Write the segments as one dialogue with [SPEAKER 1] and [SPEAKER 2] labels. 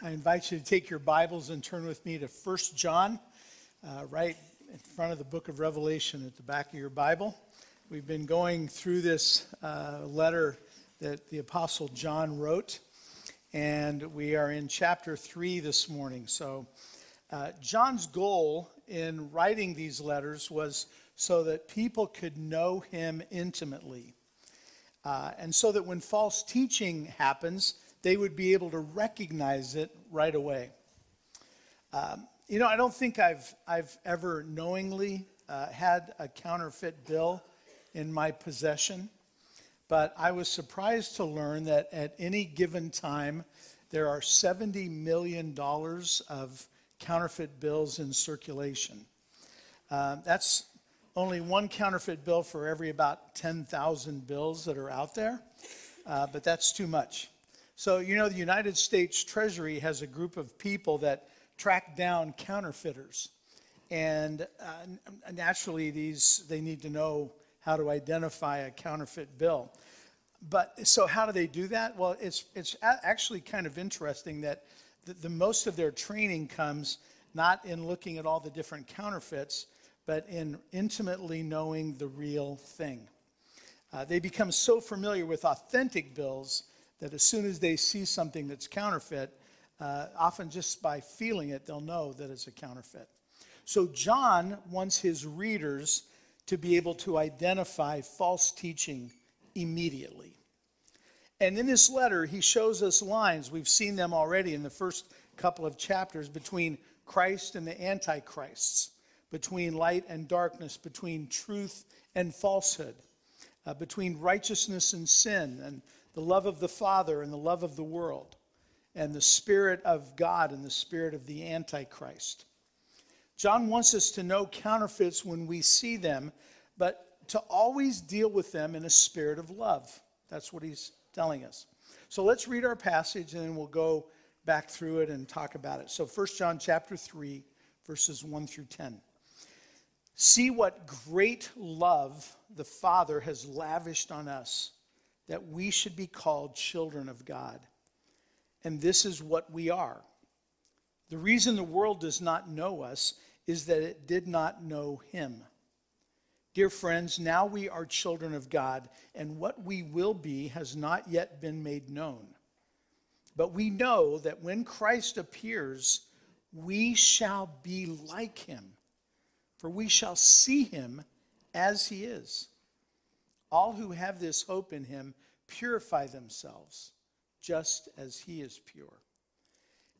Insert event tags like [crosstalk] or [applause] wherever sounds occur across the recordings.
[SPEAKER 1] I invite you to take your Bibles and turn with me to 1 John, uh, right in front of the book of Revelation at the back of your Bible. We've been going through this uh, letter that the Apostle John wrote, and we are in chapter 3 this morning. So, uh, John's goal in writing these letters was so that people could know him intimately. Uh, and so that when false teaching happens, they would be able to recognize it right away. Um, you know, I don't think I've, I've ever knowingly uh, had a counterfeit bill in my possession, but I was surprised to learn that at any given time, there are $70 million of counterfeit bills in circulation. Uh, that's only one counterfeit bill for every about 10,000 bills that are out there, uh, but that's too much. So, you know, the United States Treasury has a group of people that track down counterfeiters. And uh, naturally, these, they need to know how to identify a counterfeit bill. But so, how do they do that? Well, it's, it's actually kind of interesting that the, the most of their training comes not in looking at all the different counterfeits, but in intimately knowing the real thing. Uh, they become so familiar with authentic bills that as soon as they see something that's counterfeit, uh, often just by feeling it, they'll know that it's a counterfeit. So, John wants his readers to be able to identify false teaching immediately. And in this letter, he shows us lines. We've seen them already in the first couple of chapters between Christ and the Antichrists, between light and darkness, between truth and falsehood, uh, between righteousness and sin, and the love of the Father and the love of the world, and the Spirit of God and the Spirit of the Antichrist. John wants us to know counterfeits when we see them, but to always deal with them in a spirit of love. That's what he's telling us. So let's read our passage and then we'll go back through it and talk about it. So 1 John chapter 3 verses 1 through 10. See what great love the Father has lavished on us that we should be called children of God. And this is what we are. The reason the world does not know us is that it did not know him. Dear friends, now we are children of God, and what we will be has not yet been made known. But we know that when Christ appears, we shall be like him, for we shall see him as he is. All who have this hope in him purify themselves, just as he is pure.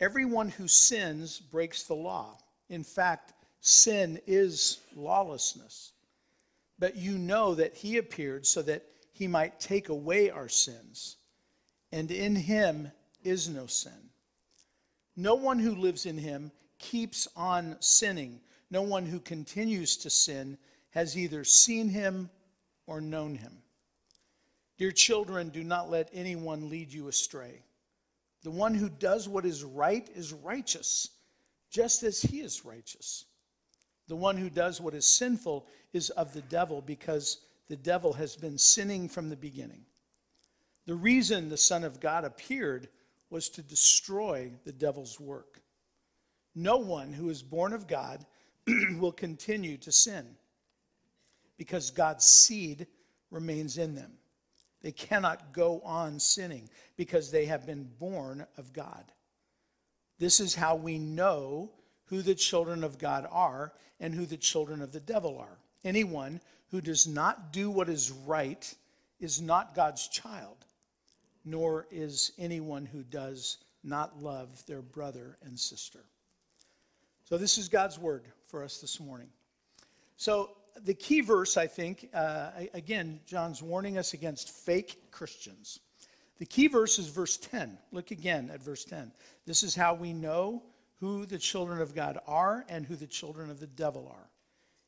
[SPEAKER 1] Everyone who sins breaks the law. In fact, sin is lawlessness. But you know that he appeared so that he might take away our sins, and in him is no sin. No one who lives in him keeps on sinning. No one who continues to sin has either seen him or known him. Dear children, do not let anyone lead you astray. The one who does what is right is righteous, just as he is righteous. The one who does what is sinful is of the devil, because the devil has been sinning from the beginning. The reason the Son of God appeared was to destroy the devil's work. No one who is born of God [clears throat] will continue to sin because God's seed remains in them. They cannot go on sinning because they have been born of God. This is how we know who the children of God are and who the children of the devil are. Anyone who does not do what is right is not God's child, nor is anyone who does not love their brother and sister. So, this is God's word for us this morning. So, the key verse, I think, uh, again, John's warning us against fake Christians. The key verse is verse 10. Look again at verse 10. This is how we know who the children of God are and who the children of the devil are.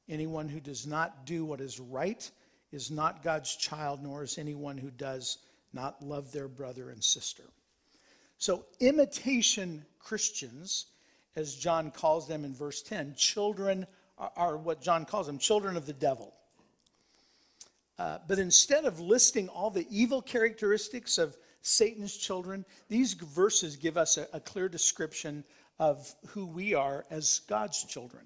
[SPEAKER 1] Anyone who does not do what is right is not God's child, nor is anyone who does not love their brother and sister. So, imitation Christians, as John calls them in verse 10, children are what John calls them children of the devil. Uh, but instead of listing all the evil characteristics of Satan's children. These verses give us a, a clear description of who we are as God's children.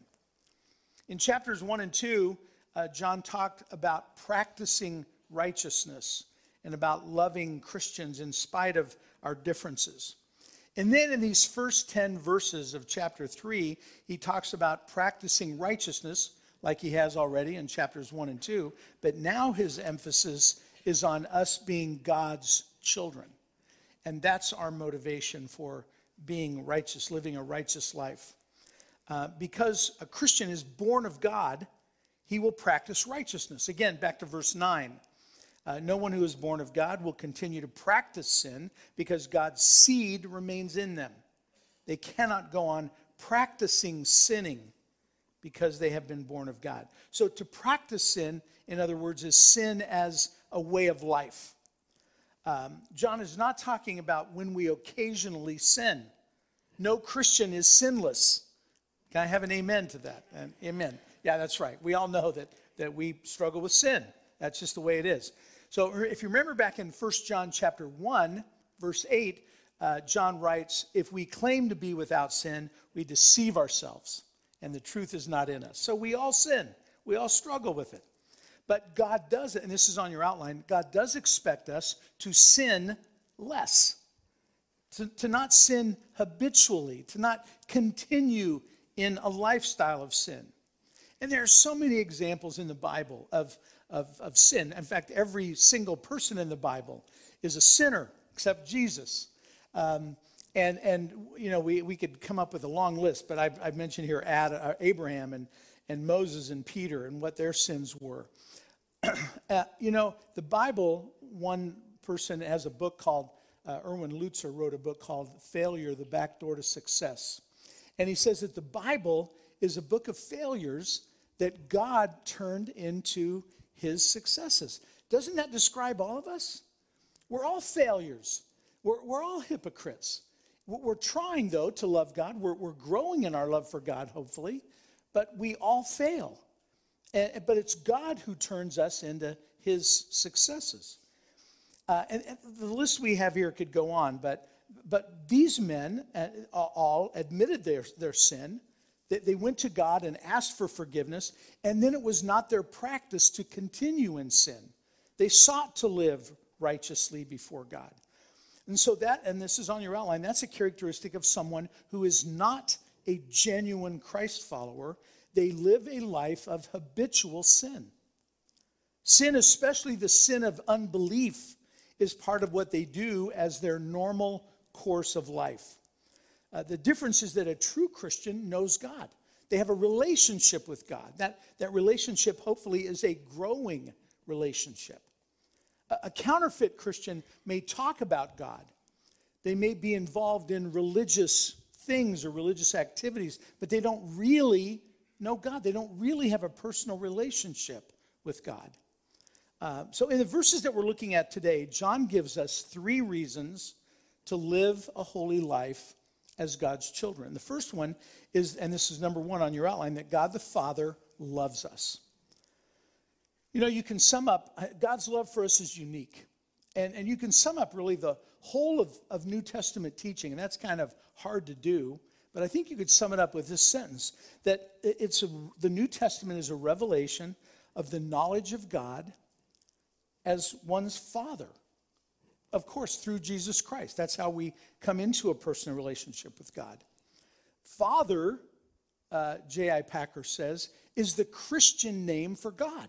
[SPEAKER 1] In chapters 1 and 2, uh, John talked about practicing righteousness and about loving Christians in spite of our differences. And then in these first 10 verses of chapter 3, he talks about practicing righteousness like he has already in chapters 1 and 2. But now his emphasis is on us being God's children. And that's our motivation for being righteous, living a righteous life. Uh, because a Christian is born of God, he will practice righteousness. Again, back to verse 9. Uh, no one who is born of God will continue to practice sin because God's seed remains in them. They cannot go on practicing sinning because they have been born of God. So to practice sin, in other words, is sin as a way of life. Um, John is not talking about when we occasionally sin. No Christian is sinless. Can I have an amen to that? And amen. Yeah, that's right. We all know that, that we struggle with sin. That's just the way it is. So if you remember back in 1 John chapter 1, verse 8, uh, John writes, If we claim to be without sin, we deceive ourselves, and the truth is not in us. So we all sin. We all struggle with it. But God does it, and this is on your outline, God does expect us to sin less, to, to not sin habitually, to not continue in a lifestyle of sin. And there are so many examples in the Bible of of, of sin. In fact, every single person in the Bible is a sinner except Jesus. Um, and, and, you know, we, we could come up with a long list, but I've, I've mentioned here Ad, uh, Abraham and, and Moses and Peter and what their sins were. [clears throat] uh, you know, the Bible, one person has a book called, uh, Erwin Lutzer wrote a book called Failure, the Back Door to Success. And he says that the Bible is a book of failures that God turned into his successes. Doesn't that describe all of us? We're all failures, we're, we're all hypocrites. We're trying, though, to love God. We're, we're growing in our love for God, hopefully, but we all fail. And, but it's God who turns us into his successes. Uh, and, and, the list we have here could go on, but, but these men uh, all admitted their, their sin they went to God and asked for forgiveness, and then it was not their practice to continue in sin. They sought to live righteously before God. And so that, and this is on your outline, that's a characteristic of someone who is not a genuine Christ follower. They live a life of habitual sin. Sin, especially the sin of unbelief, is part of what they do as their normal course of life. Uh, the difference is that a true Christian knows God. They have a relationship with God. That, that relationship, hopefully, is a growing relationship. A, a counterfeit Christian may talk about God, they may be involved in religious things or religious activities, but they don't really know God. They don't really have a personal relationship with God. Uh, so, in the verses that we're looking at today, John gives us three reasons to live a holy life as God's children. The first one is, and this is number one on your outline, that God the Father loves us. You know, you can sum up, uh, God's love for us is unique. And, and you can sum up really the whole of, of New Testament teaching, and that's kind of hard to do, but I think you could sum it up with this sentence that it's a, the New Testament is a revelation of the knowledge of God as one's Father. Of course, through Jesus Christ. That's how we come into a personal relationship with God. Father, uh, J.I. Packer says, is the Christian name for God.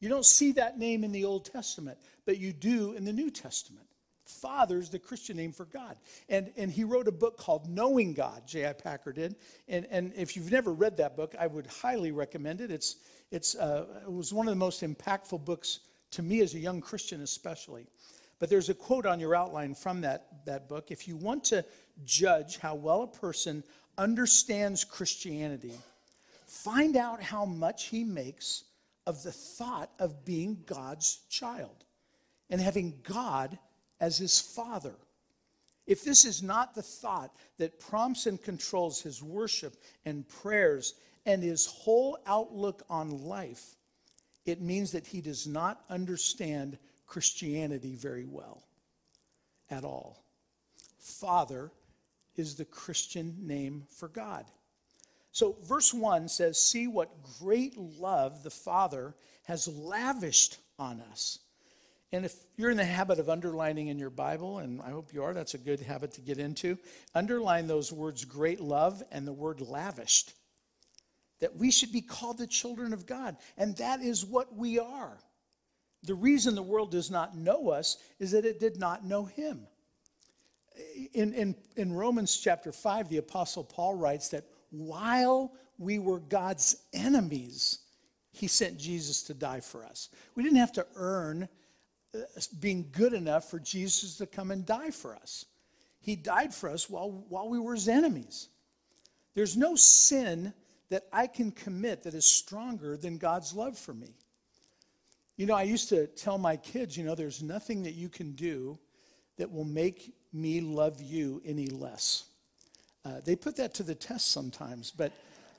[SPEAKER 1] You don't see that name in the Old Testament, but you do in the New Testament. Father is the Christian name for God. And, and he wrote a book called Knowing God, J.I. Packer did. And, and if you've never read that book, I would highly recommend it. It's, it's, uh, it was one of the most impactful books to me as a young Christian, especially. But there's a quote on your outline from that, that book. If you want to judge how well a person understands Christianity, find out how much he makes of the thought of being God's child and having God as his father. If this is not the thought that prompts and controls his worship and prayers and his whole outlook on life, it means that he does not understand Christianity very well. at all. Father is the Christian name for God. So, verse 1 says, See what great love the Father has lavished on us. And if you're in the habit of underlining in your Bible, and I hope you are, that's a good habit to get into, underline those words great love and the word lavished. That we should be called the children of God. And that is what we are. The reason the world does not know us is that it did not know Him. In, in, in Romans chapter 5, the Apostle Paul writes that while we were God's enemies, He sent Jesus to die for us. We didn't have to earn uh, being good enough for Jesus to come and die for us. He died for us while, while we were His enemies. There's no sin that I can commit that is stronger than God's love for me. You know, I used to tell my kids, you know, there's nothing that you can do that will make me love you any less. Uh, they put that to the test sometimes, but,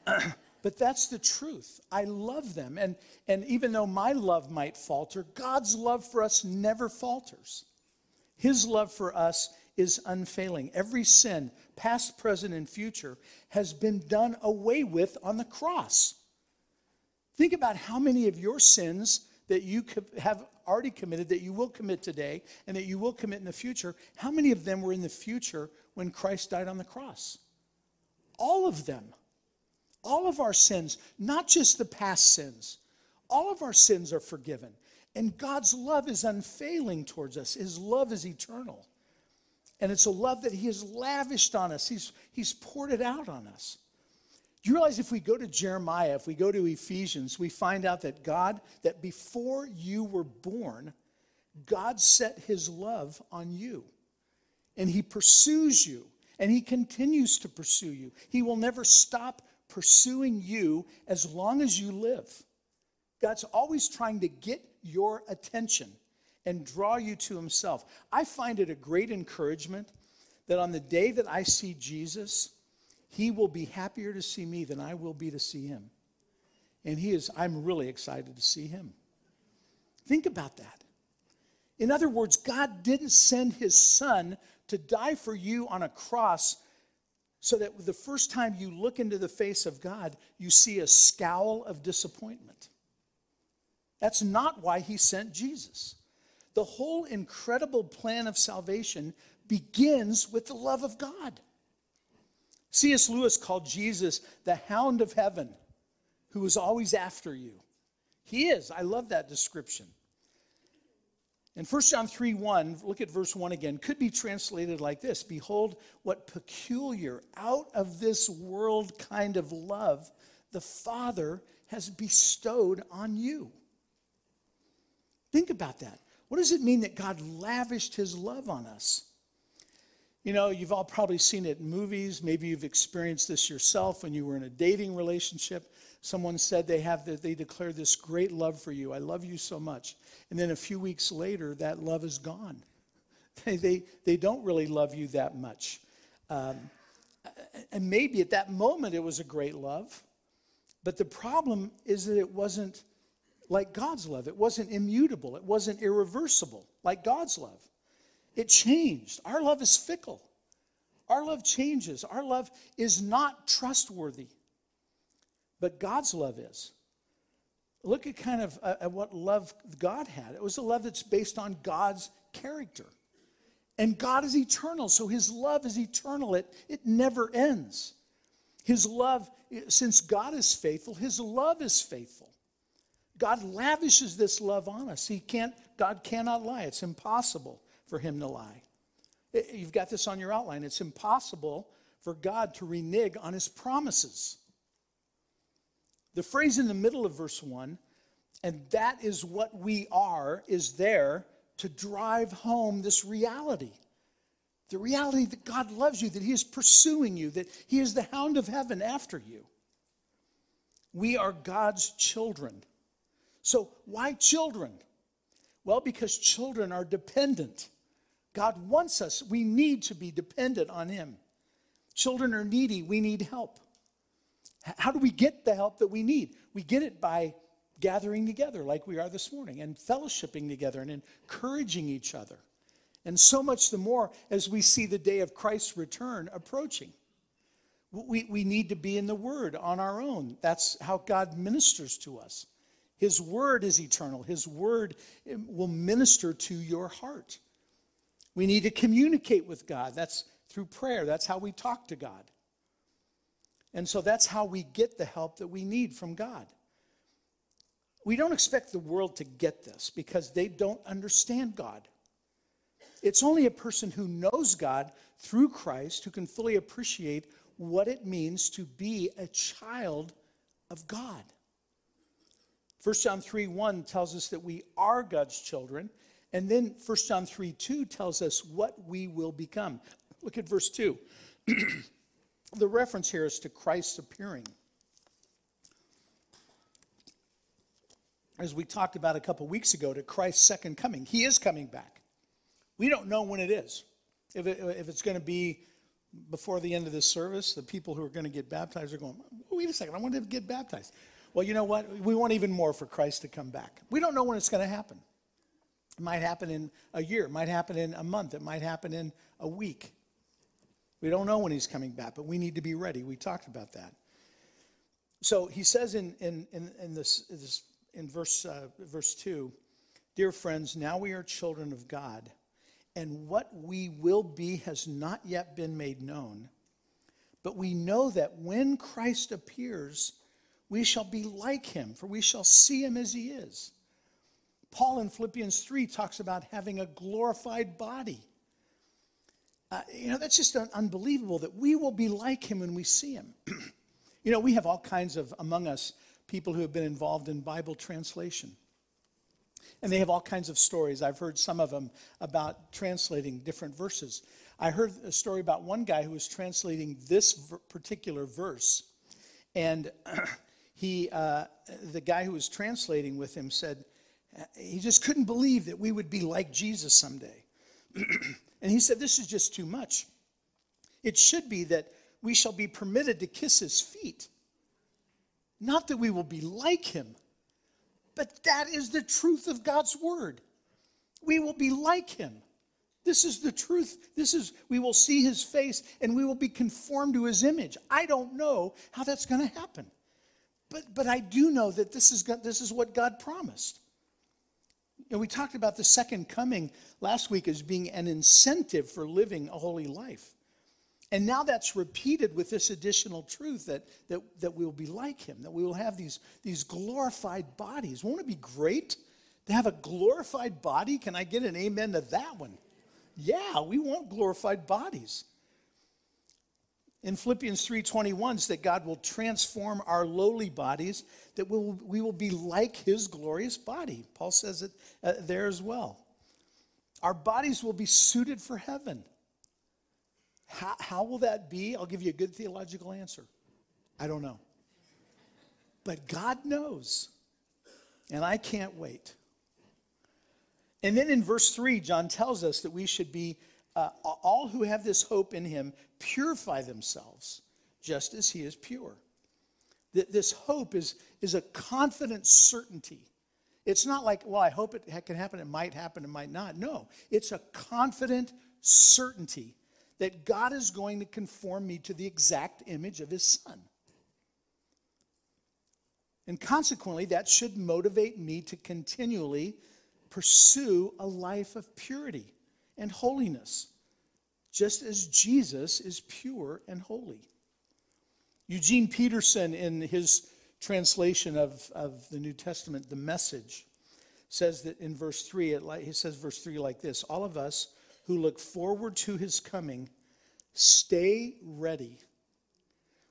[SPEAKER 1] [clears throat] but that's the truth. I love them. And, and even though my love might falter, God's love for us never falters. His love for us is unfailing. Every sin, past, present, and future, has been done away with on the cross. Think about how many of your sins that you have already committed, that you will commit today, and that you will commit in the future, how many of them were in the future when Christ died on the cross? All of them. All of our sins, not just the past sins, all of our sins are forgiven. And God's love is unfailing towards us, His love is eternal. And it's a love that He has lavished on us, He's, he's poured it out on us. Do you realize if we go to Jeremiah, if we go to Ephesians, we find out that God, that before you were born, God set his love on you. And he pursues you, and he continues to pursue you. He will never stop pursuing you as long as you live. God's always trying to get your attention and draw you to himself. I find it a great encouragement that on the day that I see Jesus, he will be happier to see me than I will be to see him. And he is, I'm really excited to see him. Think about that. In other words, God didn't send his son to die for you on a cross so that the first time you look into the face of God, you see a scowl of disappointment. That's not why he sent Jesus. The whole incredible plan of salvation begins with the love of God. C.S. Lewis called Jesus the hound of heaven who is always after you. He is. I love that description. In 1 John 3 1, look at verse 1 again, could be translated like this Behold, what peculiar, out of this world kind of love the Father has bestowed on you. Think about that. What does it mean that God lavished his love on us? You know, you've all probably seen it in movies. Maybe you've experienced this yourself when you were in a dating relationship. Someone said they have that they declare this great love for you. I love you so much. And then a few weeks later, that love is gone. [laughs] They, they, they don't really love you that much. Um, and maybe at that moment it was a great love. But the problem is that it wasn't like God's love. It wasn't immutable. It wasn't irreversible like God's love. It changed. Our love is fickle. Our love changes. Our love is not trustworthy. But God's love is. Look at kind of uh, at what love God had. It was a love that's based on God's character. And God is eternal, so his love is eternal. It, it never ends. His love, since God is faithful, his love is faithful. God lavishes this love on us. He can't, God cannot lie. It's impossible for him to lie. You've got this on your outline. It's impossible for God to renege on his promises. The phrase in the middle of verse 1, and that is what we are, is there to drive home this reality. The reality that God loves you, that He is pursuing you, that He is the hound of heaven after you. We are God's children. So, why children? Well, because children are dependent. God wants us. We need to be dependent on Him. Children are needy. We need help. How do we get the help that we need? We get it by gathering together like we are this morning and fellowshipping together and encouraging each other And so much the more as we see the day of Christ's return approaching. We, we need to be in the Word on our own. That's how God ministers to us. His Word is eternal, His Word eh, will minister to your heart. We need to communicate with God. That's through prayer, that's how we talk to God. And so that's how we get the help that we need from God. We don't expect the world to get this because they don't understand God. It's only a person who knows God through Christ who can fully appreciate what it means to be a child of God. 1 John 3 1 tells us that we are God's children. And then 1 John 3 2 tells us what we will become. Look at verse 2. [clears throat] the reference here is to Christ's appearing. As we talked about a couple weeks ago, to Christ's second coming. He is coming back. We don't know when it is. If, it, if it's going to be before the end of this service, the people who are going to get baptized are going, wait a second, I want to get baptized. Well, you know what? We want even more for Christ to come back. We don't know when it's going to happen. It might happen in a year, it might happen in a month, it might happen in a week. We don't know when he's coming back, but we need to be ready. We talked about that. So he says in, in, in, in this, this, in verse, uh, verse 2 Dear friends, now we are children of God, and what we will be has not yet been made known. But we know that when Christ appears, we shall be like him, for we shall see him as he is. Paul in Philippians 3 talks about having a glorified body. Uh, you know, that's just unbelievable that we will be like him when we see him. [clears throat] you know, we have all kinds of, among us, people who have been involved in Bible translation. And they have all kinds of stories. I've heard some of them about translating different verses. I heard a story about one guy who was translating this particular verse. And [clears throat] he, uh, the guy who was translating with him said, he just couldn't believe that we would be like Jesus someday. [clears throat] And he said, This is just too much. It should be that we shall be permitted to kiss his feet. Not that we will be like him, but that is the truth of God's word. We will be like him. This is the truth. This is, we will see his face and we will be conformed to his image. I don't know how that's going to happen. But, but I do know that this is, this is what God promised. And we talked about the second coming last week as being an incentive for living a holy life. And now that's repeated with this additional truth that, that, that we will be like him, that we will have these, these glorified bodies. Won't it be great to have a glorified body? Can I get an amen to that one? Yeah, we want glorified bodies in Philippians 3:21 is that God will transform our lowly bodies that we'll, we will be like his glorious body. Paul says it uh, there as well. Our bodies will be suited for heaven. How, how will that be? I'll give you a good theological answer. I don't know. But God knows. And I can't wait. And then in verse 3, John tells us that we should be uh, all who have this hope in him purify themselves just as he is pure. This hope is, is a confident certainty. It's not like, well, I hope it can happen, it might happen, it might not. No, it's a confident certainty that God is going to conform me to the exact image of his son. And consequently, that should motivate me to continually pursue a life of purity and holiness, just as Jesus is pure and holy. Eugene Peterson, in his translation of, of the New Testament, the message, says that in verse 3, it, he says verse 3 like this All of us who look forward to his coming stay ready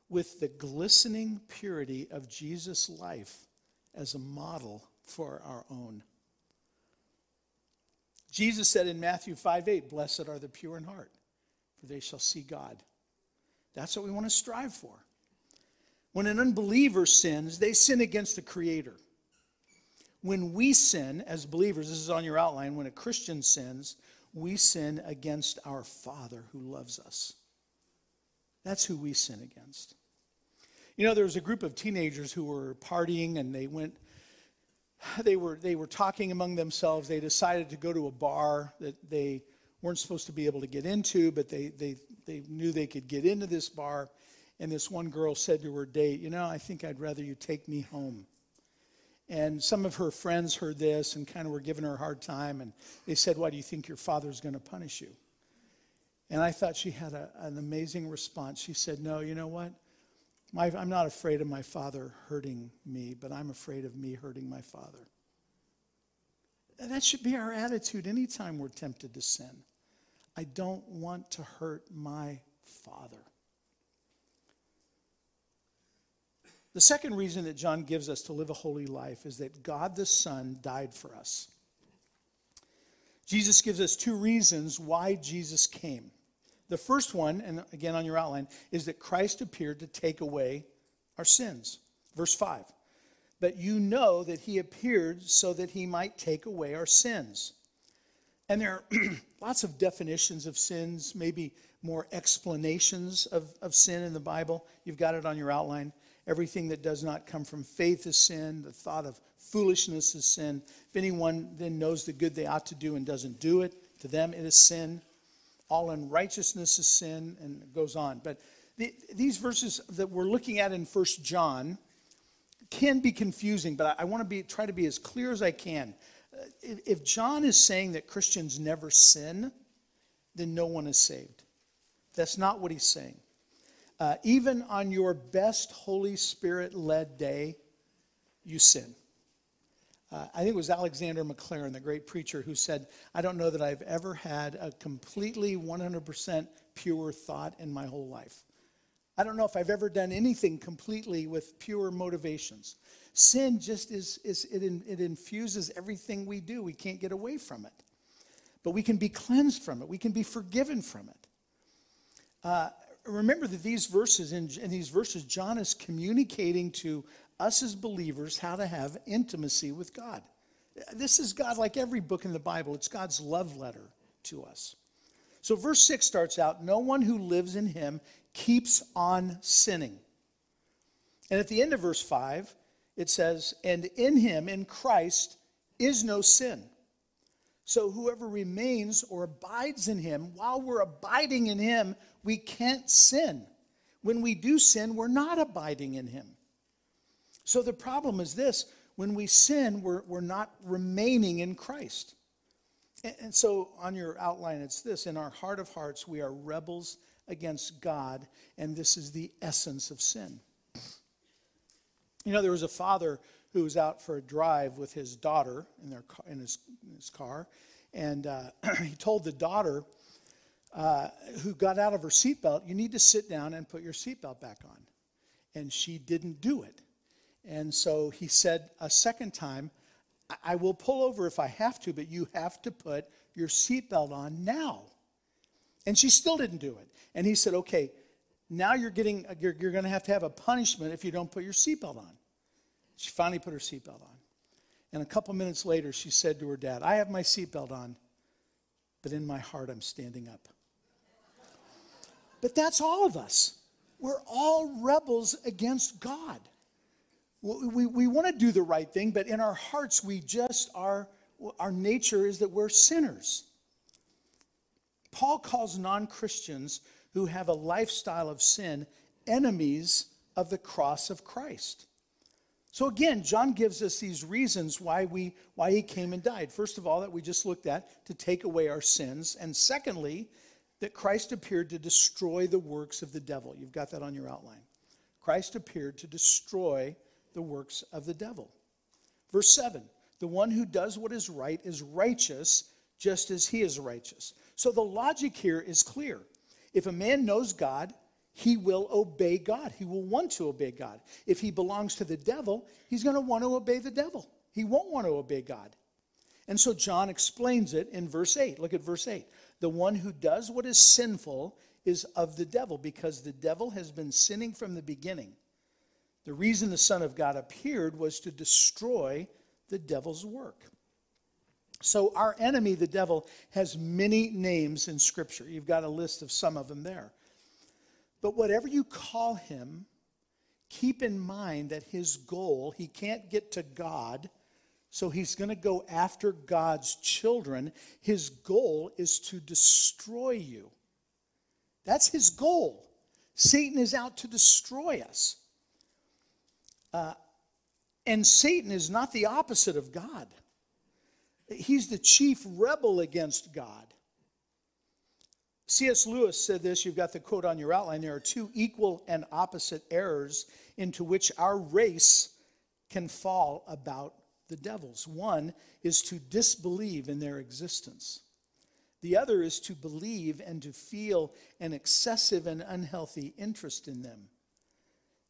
[SPEAKER 1] with the glistening purity of Jesus' life as a model for our own. Jesus said in Matthew 5 8, Blessed are the pure in heart, for they shall see God. That's what we want to strive for. When an unbeliever sins, they sin against the Creator. When we sin as believers, this is on your outline, when a Christian sins, we sin against our Father who loves us. That's who we sin against. You know, there was a group of teenagers who were partying and they went they were, they were talking among themselves. They decided to go to a bar that they weren't supposed to be able to get into, but they, they, they knew they could get into this bar. And this one girl said to her date, You know, I think I'd rather you take me home. And some of her friends heard this and kind of were giving her a hard time. And they said, Why do you think your father's going to punish you? And I thought she had a, an amazing response. She said, No, you know what? My, I'm not afraid of my father hurting me, but I'm afraid of me hurting my father. That should be our attitude anytime we're tempted to sin. I don't want to hurt my father. The second reason that John gives us to live a holy life is that God the Son died for us. Jesus gives us two reasons why Jesus came. The first one, and again on your outline, is that Christ appeared to take away our sins. Verse 5. But you know that he appeared so that he might take away our sins. And there are [clears throat] lots of definitions of sins, maybe more explanations of, of sin in the Bible. You've got it on your outline. Everything that does not come from faith is sin. The thought of foolishness is sin. If anyone then knows the good they ought to do and doesn't do it, to them it is sin all unrighteousness is sin, and it goes on. But the, these verses that we're looking at in First John can be confusing, but I, I want to be try to be as clear as I can. Uh, if, if John is saying that Christians never sin, then no one is saved. That's not what he's saying. Uh, even on your best Holy Spirit led day, you sin. Uh, I think it was Alexander Maclaren, the great preacher, who said, I don't know that I've ever had a completely 100% pure thought in my whole life. I don't know if I've ever done anything completely with pure motivations. Sin just is, is it, in, it infuses everything we do. We can't get away from it. But we can be cleansed from it, we can be forgiven from it. Uh, remember that these verses, in, in these verses, John is communicating to us as believers how to have intimacy with God. This is God, like every book in the Bible, it's God's love letter to us. So, verse 6 starts out No one who lives in him keeps on sinning. And at the end of verse 5, it says, And in him, in Christ, is no sin. So, whoever remains or abides in him, while we're abiding in him, we can't sin. When we do sin, we're not abiding in him. So the problem is this when we sin, we're, we're not remaining in Christ. And, and so on your outline, it's this in our heart of hearts, we are rebels against God, and this is the essence of sin. You know, there was a father who was out for a drive with his daughter in, their, in, his, in his car, and uh, [clears throat] he told the daughter, uh, who got out of her seatbelt, You need to sit down and put your seatbelt back on. And she didn't do it. And so he said a second time, I will pull over if I have to, but you have to put your seatbelt on now. And she still didn't do it. And he said, Okay, now you're getting, you're, you're going to have to have a punishment if you don't put your seatbelt on. She finally put her seatbelt on. And a couple minutes later, she said to her dad, I have my seatbelt on, but in my heart, I'm standing up. But that's all of us. We're all rebels against God. We, we want to do the right thing, but in our hearts, we just are, our nature is that we're sinners. Paul calls non Christians who have a lifestyle of sin enemies of the cross of Christ. So again, John gives us these reasons why we why he came and died. First of all, that we just looked at to take away our sins, and secondly, that Christ appeared to destroy the works of the devil. You've got that on your outline. Christ appeared to destroy the works of the devil. Verse 7 The one who does what is right is righteous just as he is righteous. So the logic here is clear. If a man knows God, he will obey God. He will want to obey God. If he belongs to the devil, he's going to want to obey the devil. He won't want to obey God. And so John explains it in verse 8. Look at verse 8. The one who does what is sinful is of the devil because the devil has been sinning from the beginning. The reason the Son of God appeared was to destroy the devil's work. So, our enemy, the devil, has many names in Scripture. You've got a list of some of them there. But whatever you call him, keep in mind that his goal, he can't get to God So he's going to go after God's children. His goal is to destroy you. That's his goal. Satan is out to destroy us. Uh, and Satan is not the opposite of God, he's the chief rebel against God. C.S. Lewis said this, you've got the quote on your outline. There are two equal and opposite errors into which our race can fall about the devils. One is to disbelieve in their existence. The other is to believe and to feel an excessive and unhealthy interest in them.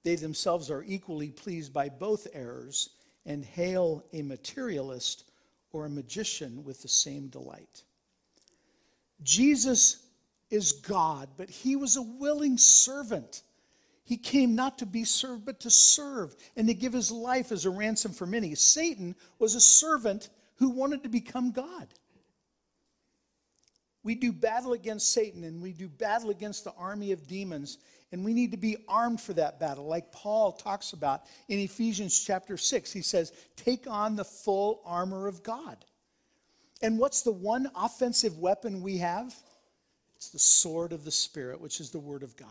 [SPEAKER 1] They themselves are equally pleased by both errors and hail a materialist or a magician with the same delight. Jesus is God, but he was a willing servant. He came not to be served, but to serve and to give his life as a ransom for many. Satan was a servant who wanted to become God. We do battle against Satan and we do battle against the army of demons, and we need to be armed for that battle, like Paul talks about in Ephesians chapter 6. He says, Take on the full armor of God. And what's the one offensive weapon we have? It's the sword of the Spirit, which is the Word of God.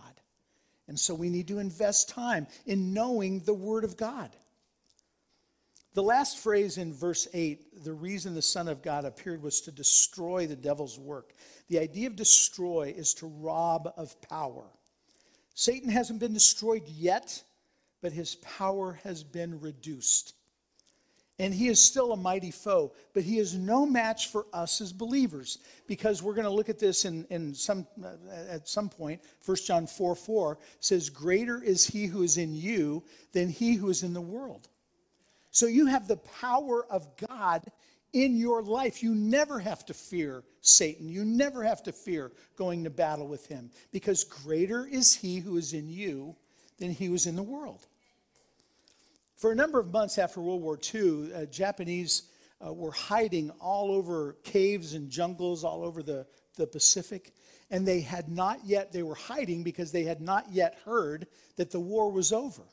[SPEAKER 1] And so we need to invest time in knowing the Word of God. The last phrase in verse 8, the reason the Son of God appeared was to destroy the devil's work. The idea of destroy is to rob of power. Satan hasn't been destroyed yet, but his power has been reduced. And he is still a mighty foe, but he is no match for us as believers because we're going to look at this in, in some, uh, at some point. 1 John 4 4 says, Greater is he who is in you than he who is in the world. So you have the power of God in your life. You never have to fear Satan. You never have to fear going to battle with him because greater is he who is in you than he was in the world. For a number of months after World War II, uh, Japanese uh, were hiding all over caves and jungles all over the, the Pacific. And they had not yet, they were hiding because they had not yet heard that the war was over.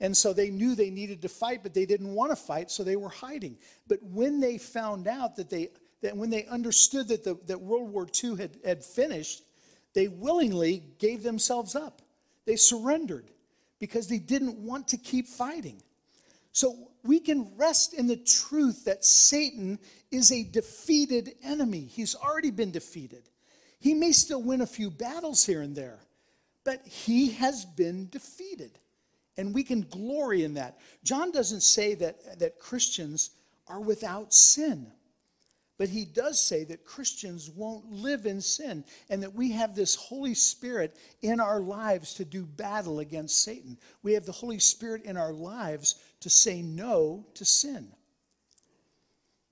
[SPEAKER 1] And so they knew they needed to fight, but they didn't want to fight, so they were hiding. But when they found out that they, that when they understood that, the, that World War II had, had finished, they willingly gave themselves up. They surrendered because they didn't want to keep fighting. So we can rest in the truth that Satan is a defeated enemy. He's already been defeated. He may still win a few battles here and there, but he has been defeated. And we can glory in that. John doesn't say that, that Christians are without sin, but he does say that Christians won't live in sin and that we have this Holy Spirit in our lives to do battle against Satan. We have the Holy Spirit in our lives to say no to sin.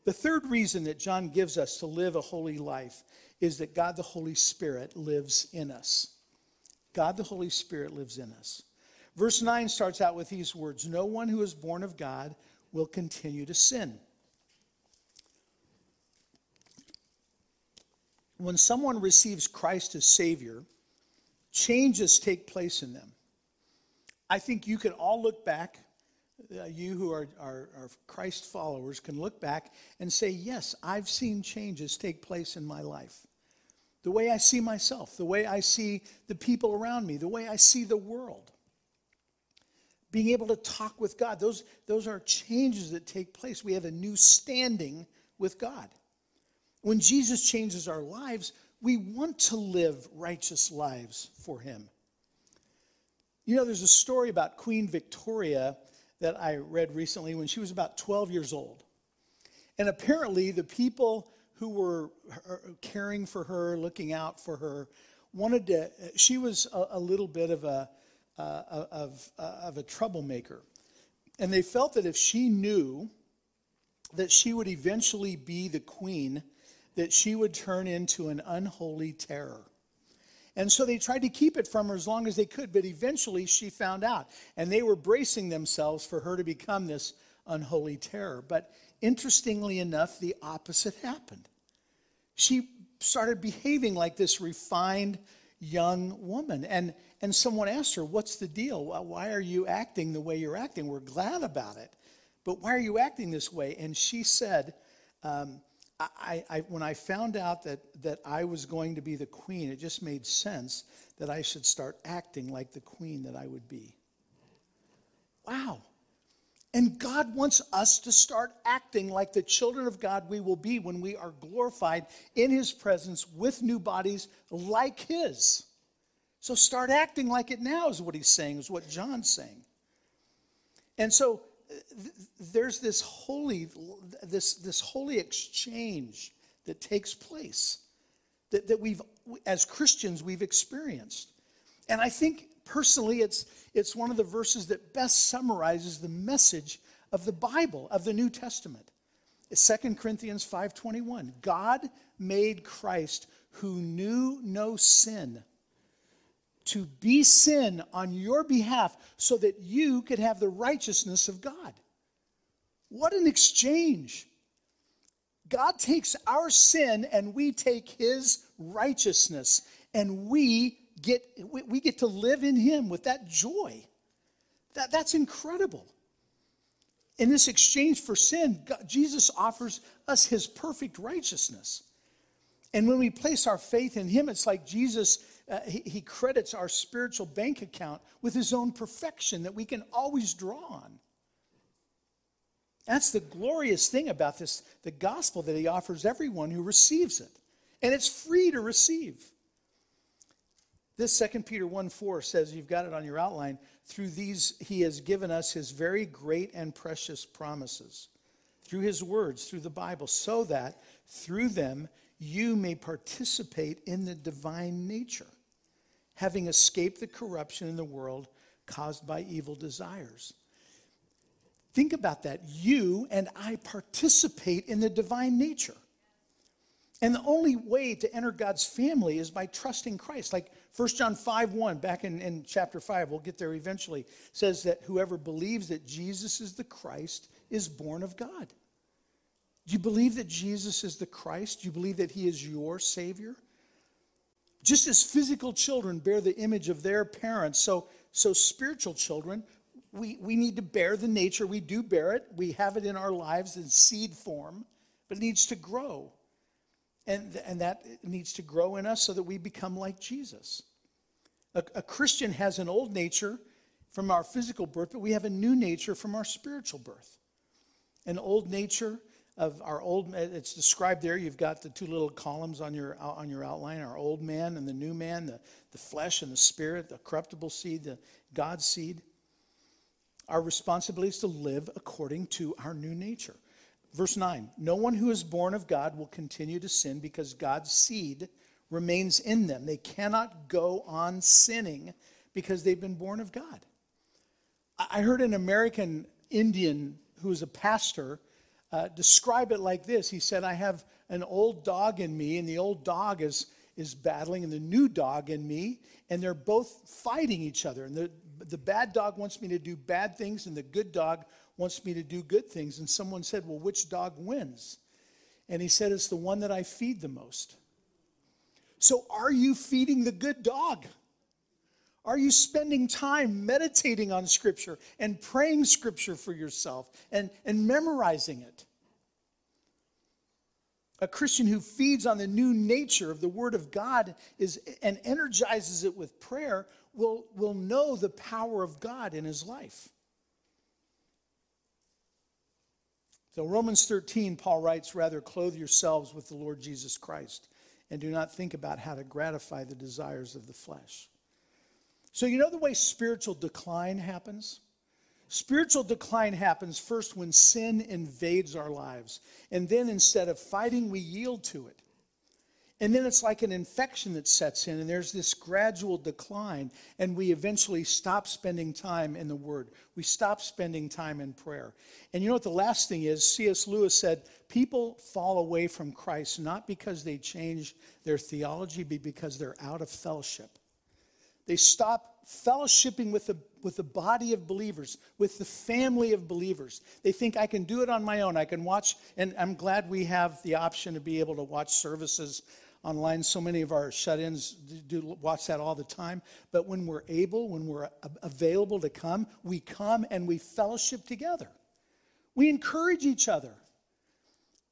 [SPEAKER 1] The third reason that John gives us to live a holy life is that God the Holy Spirit lives in us. God the Holy Spirit lives in us. Verse 9 starts out with these words No one who is born of God will continue to sin. When someone receives Christ as Savior, changes take place in them. I think you can all look back, uh, you who are, are, are Christ followers can look back and say, Yes, I've seen changes take place in my life. The way I see myself, the way I see the people around me, the way I see the world being able to talk with God. Those, those are changes that take place. We have a new standing with God. When Jesus changes our lives, we want to live righteous lives for Him. You know, there's a story about Queen Victoria that I read recently when she was about 12 years old. And apparently, the people who were caring for her, looking out for her, wanted to, she was a, a little bit of a, uh, of, uh, of a troublemaker. And they felt that if she knew that she would eventually be the queen, that she would turn into an unholy terror. And so they tried to keep it from her as long as they could, but eventually she found out. And they were bracing themselves for her to become this unholy terror. But interestingly enough, the opposite happened. She started behaving like this refined young woman. And, and someone asked her, What's the deal? Why are you acting the way you're acting? We're glad about it. but why are you acting this way? And she said, um, I, I, when I found out that, that I was going to be the queen, it just made sense that I should start acting like the queen that I would be. Wow. And God wants us to start acting like the children of God we will be when we are glorified in His presence with new bodies like His. So start acting like it now, is what He's saying, is what John's saying. And so uh, th- there's this holy, this, this holy exchange that takes place that, that we've, as Christians, we've experienced. And I think personally, it's, it's one of the verses that best summarizes the message of the Bible, of the New Testament. It's 2 Corinthians 5.21. God made Christ, who knew no sin, to be sin on your behalf so that you could have the righteousness of God. What an exchange! God takes our sin and we take his righteousness, and we get, we get to live in Him with that joy. That, that's incredible. In this exchange for sin, God, Jesus offers us His perfect righteousness. And when we place our faith in Him, it's like Jesus, uh, he, he credits our spiritual bank account with His own perfection that we can always draw on. That's the glorious thing about this, the gospel that He offers everyone who receives it. And it's free to receive. This 2 Peter 1 4 says, you've got it on your outline, through these he has given us his very great and precious promises, through his words, through the Bible, so that through them you may participate in the divine nature, having escaped the corruption in the world caused by evil desires. Think about that. You and I participate in the divine nature. And the only way to enter God's family is by trusting Christ. Like 1 John 5 1, back in, in chapter 5, we'll get there eventually, says that whoever believes that Jesus is the Christ is born of God. Do you believe that Jesus is the Christ? Do you believe that he is your Savior? Just as physical children bear the image of their parents, so, so spiritual children, we, we need to bear the nature. We do bear it. We have it in our lives in seed form, but it needs to grow. And, and that needs to grow in us so that we become like Jesus. A, a Christian has an old nature from our physical birth, but we have a new nature from our spiritual birth. An old nature of our old it's described there you've got the two little columns on your on your outline our old man and the new man the, the flesh and the spirit the corruptible seed the god's seed our responsibility is to live according to our new nature Verse 9 No one who is born of God will continue to sin because God's seed remains in them. They cannot go on sinning because they've been born of God. I heard an American Indian who is a pastor uh, describe it like this He said, I have an old dog in me, and the old dog is, is battling, and the new dog in me, and they're both fighting each other. And the, the bad dog wants me to do bad things, and the good dog wants me to do good things. And someone said, Well, which dog wins? And he said, It's the one that I feed the most. So are you feeding the good dog? Are you spending time meditating on Scripture and praying Scripture for yourself and, and memorizing it? A Christian who feeds on the new nature of the Word of God is, and energizes it with prayer will, will know the power of God in his life. So, Romans 13, Paul writes, Rather, clothe yourselves with the Lord Jesus Christ and do not think about how to gratify the desires of the flesh. So, you know the way spiritual decline happens? Spiritual decline happens first when sin invades our lives. And then instead of fighting, we yield to it. And then it's like an infection that sets in, and there's this gradual decline, and we eventually stop spending time in the Word. We stop spending time in prayer. And you know what the last thing is? C.S. Lewis said, People fall away from Christ not because they change their theology, but because they're out of fellowship. They stop fellowshipping with the, with the body of believers, with the family of believers. They think I can do it on my own. I can watch, and I'm glad we have the option to be able to watch services online. So many of our shut ins do watch that all the time. But when we're able, when we're available to come, we come and we fellowship together. We encourage each other.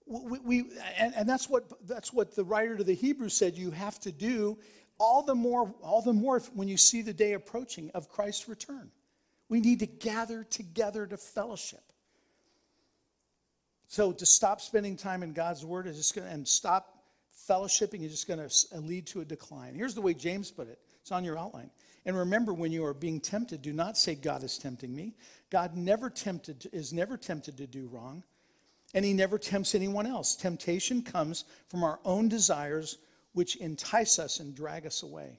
[SPEAKER 1] We, we and, and that's what that's what the writer to the Hebrews said you have to do all the more all the more when you see the day approaching of Christ's return. We need to gather together to fellowship. So to stop spending time in God's word is just going to and stop fellowshipping is just going to uh, lead to a decline. Here's the way James put it. It's on your outline. And remember, when you are being tempted, do not say, God is tempting me. God never tempted, is never tempted to do wrong, and he never tempts anyone else. Temptation comes from our own desires, which entice us and drag us away.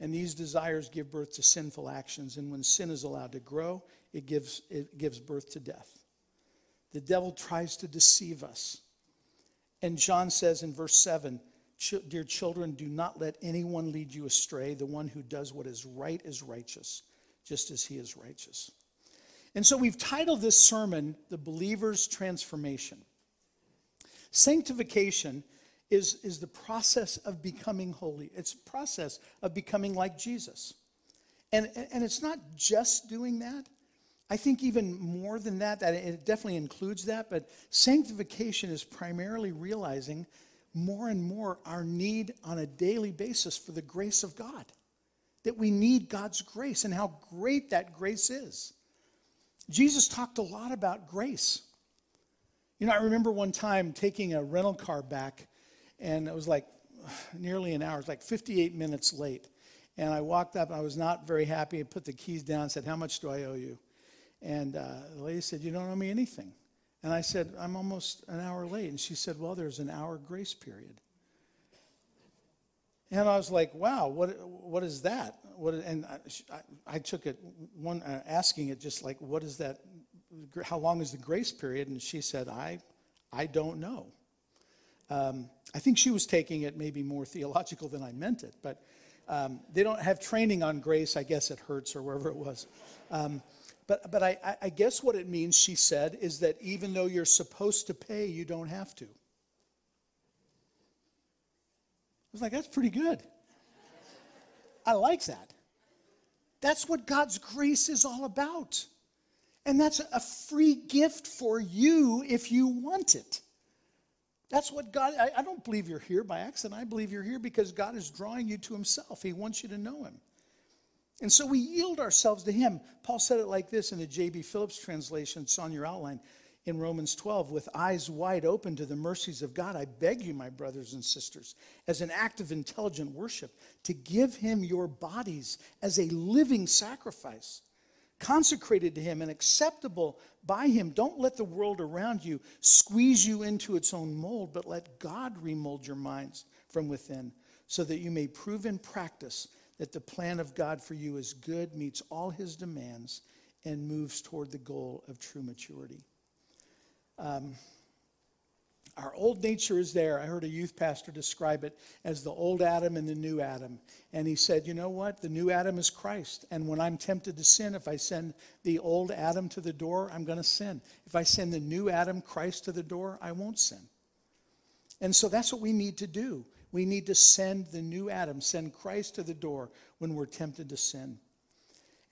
[SPEAKER 1] And these desires give birth to sinful actions, and when sin is allowed to grow, it gives, it gives birth to death. The devil tries to deceive us. And John says in verse 7 Dear children, do not let anyone lead you astray. The one who does what is right is righteous, just as he is righteous. And so we've titled this sermon, The Believer's Transformation. Sanctification is, is the process of becoming holy, it's a process of becoming like Jesus. And, and it's not just doing that. I think even more than that, that it definitely includes that, but sanctification is primarily realizing more and more our need on a daily basis for the grace of God. That we need God's grace and how great that grace is. Jesus talked a lot about grace. You know, I remember one time taking a rental car back, and it was like [sighs] nearly an hour, it was like 58 minutes late. And I walked up, I was not very happy, and put the keys down and said, How much do I owe you? And uh, the lady said, You don't owe me anything. And I said, I'm almost an hour late. And she said, Well, there's an hour grace period. And I was like, Wow, what, what is that? What, and I, I took it, one, uh, asking it just like, What is that? How long is the grace period? And she said, I, I don't know. Um, I think she was taking it maybe more theological than I meant it, but um, they don't have training on grace, I guess, at Hertz or wherever it was. Um, but, but I, I guess what it means, she said, is that even though you're supposed to pay, you don't have to. I was like, that's pretty good. I like that. That's what God's grace is all about. And that's a free gift for you if you want it. That's what God, I, I, don't believe you're here by accident. I believe you're here because God is drawing you to Himself. He wants you to know Him. And so we yield ourselves to Him. Paul said it like this in the J.B. Phillips translation, it's on your outline in Romans 12, with eyes wide open to the mercies of God, I beg you, my brothers and sisters, as an act of intelligent worship, to give Him your bodies as a living sacrifice, consecrated to Him and acceptable by Him. Don't let the world around you squeeze you into its own mold, but let God remold your minds from within, so that you may prove in practice that the plan of God for you is good, meets all his demands, and moves toward the goal of true maturity. Um, our old nature is there. I heard a youth pastor describe it as the old Adam and the new Adam. And he said, You know what? The new Adam is Christ. And when I'm tempted to sin, if I send the old Adam to the door, I'm going to sin. If I send the new Adam, Christ, to the door, I won't sin. And so that's what we need to do. We need to send the new Adam, send Christ to the door when we're tempted to sin.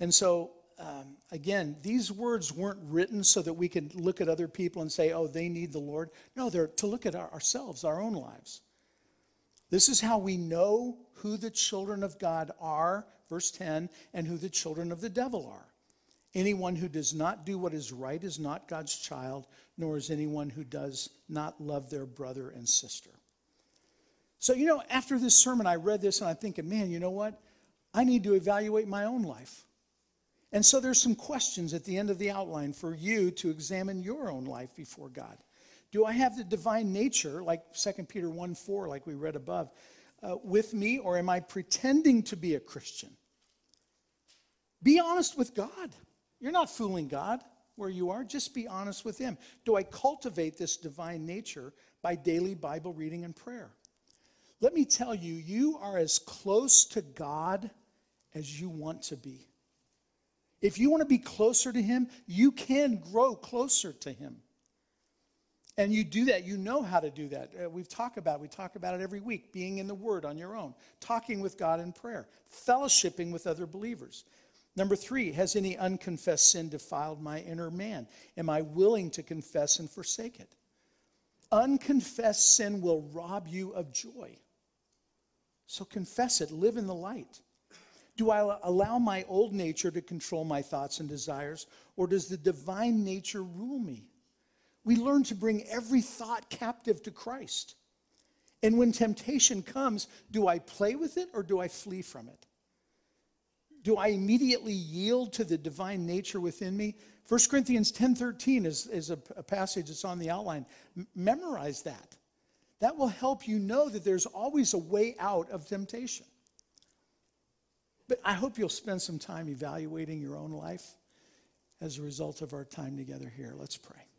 [SPEAKER 1] And so, um, again, these words weren't written so that we can look at other people and say, oh, they need the Lord. No, they're to look at our, ourselves, our own lives. This is how we know who the children of God are, verse 10, and who the children of the devil are. Anyone who does not do what is right is not God's child, nor is anyone who does not love their brother and sister. So, you know, after this sermon, I read this and I'm thinking, man, you know what? I need to evaluate my own life. And so there's some questions at the end of the outline for you to examine your own life before God. Do I have the divine nature, like 2 Peter 1 4, like we read above, uh, with me, or am I pretending to be a Christian? Be honest with God. You're not fooling God where you are. Just be honest with Him. Do I cultivate this divine nature by daily Bible reading and prayer? Let me tell you, you are as close to God as you want to be. If you want to be closer to Him, you can grow closer to Him. And you do that, you know how to do that. Uh, we've talked about it, we talk about it every week, being in the Word on your own, talking with God in prayer, fellowshipping with other believers. Number three, has any unconfessed sin defiled my inner man? Am I willing to confess and forsake it? Unconfessed sin will rob you of joy. So confess it, live in the light. Do I allow my old nature to control my thoughts and desires, or does the divine nature rule me? We learn to bring every thought captive to Christ. And when temptation comes, do I play with it or do I flee from it? Do I immediately yield to the divine nature within me? 1 Corinthians 10:13 is, is a, a passage that's on the outline. M- memorize that. That will help you know that there's always a way out of temptation. But I hope you'll spend some time evaluating your own life as a result of our time together here. Let's pray.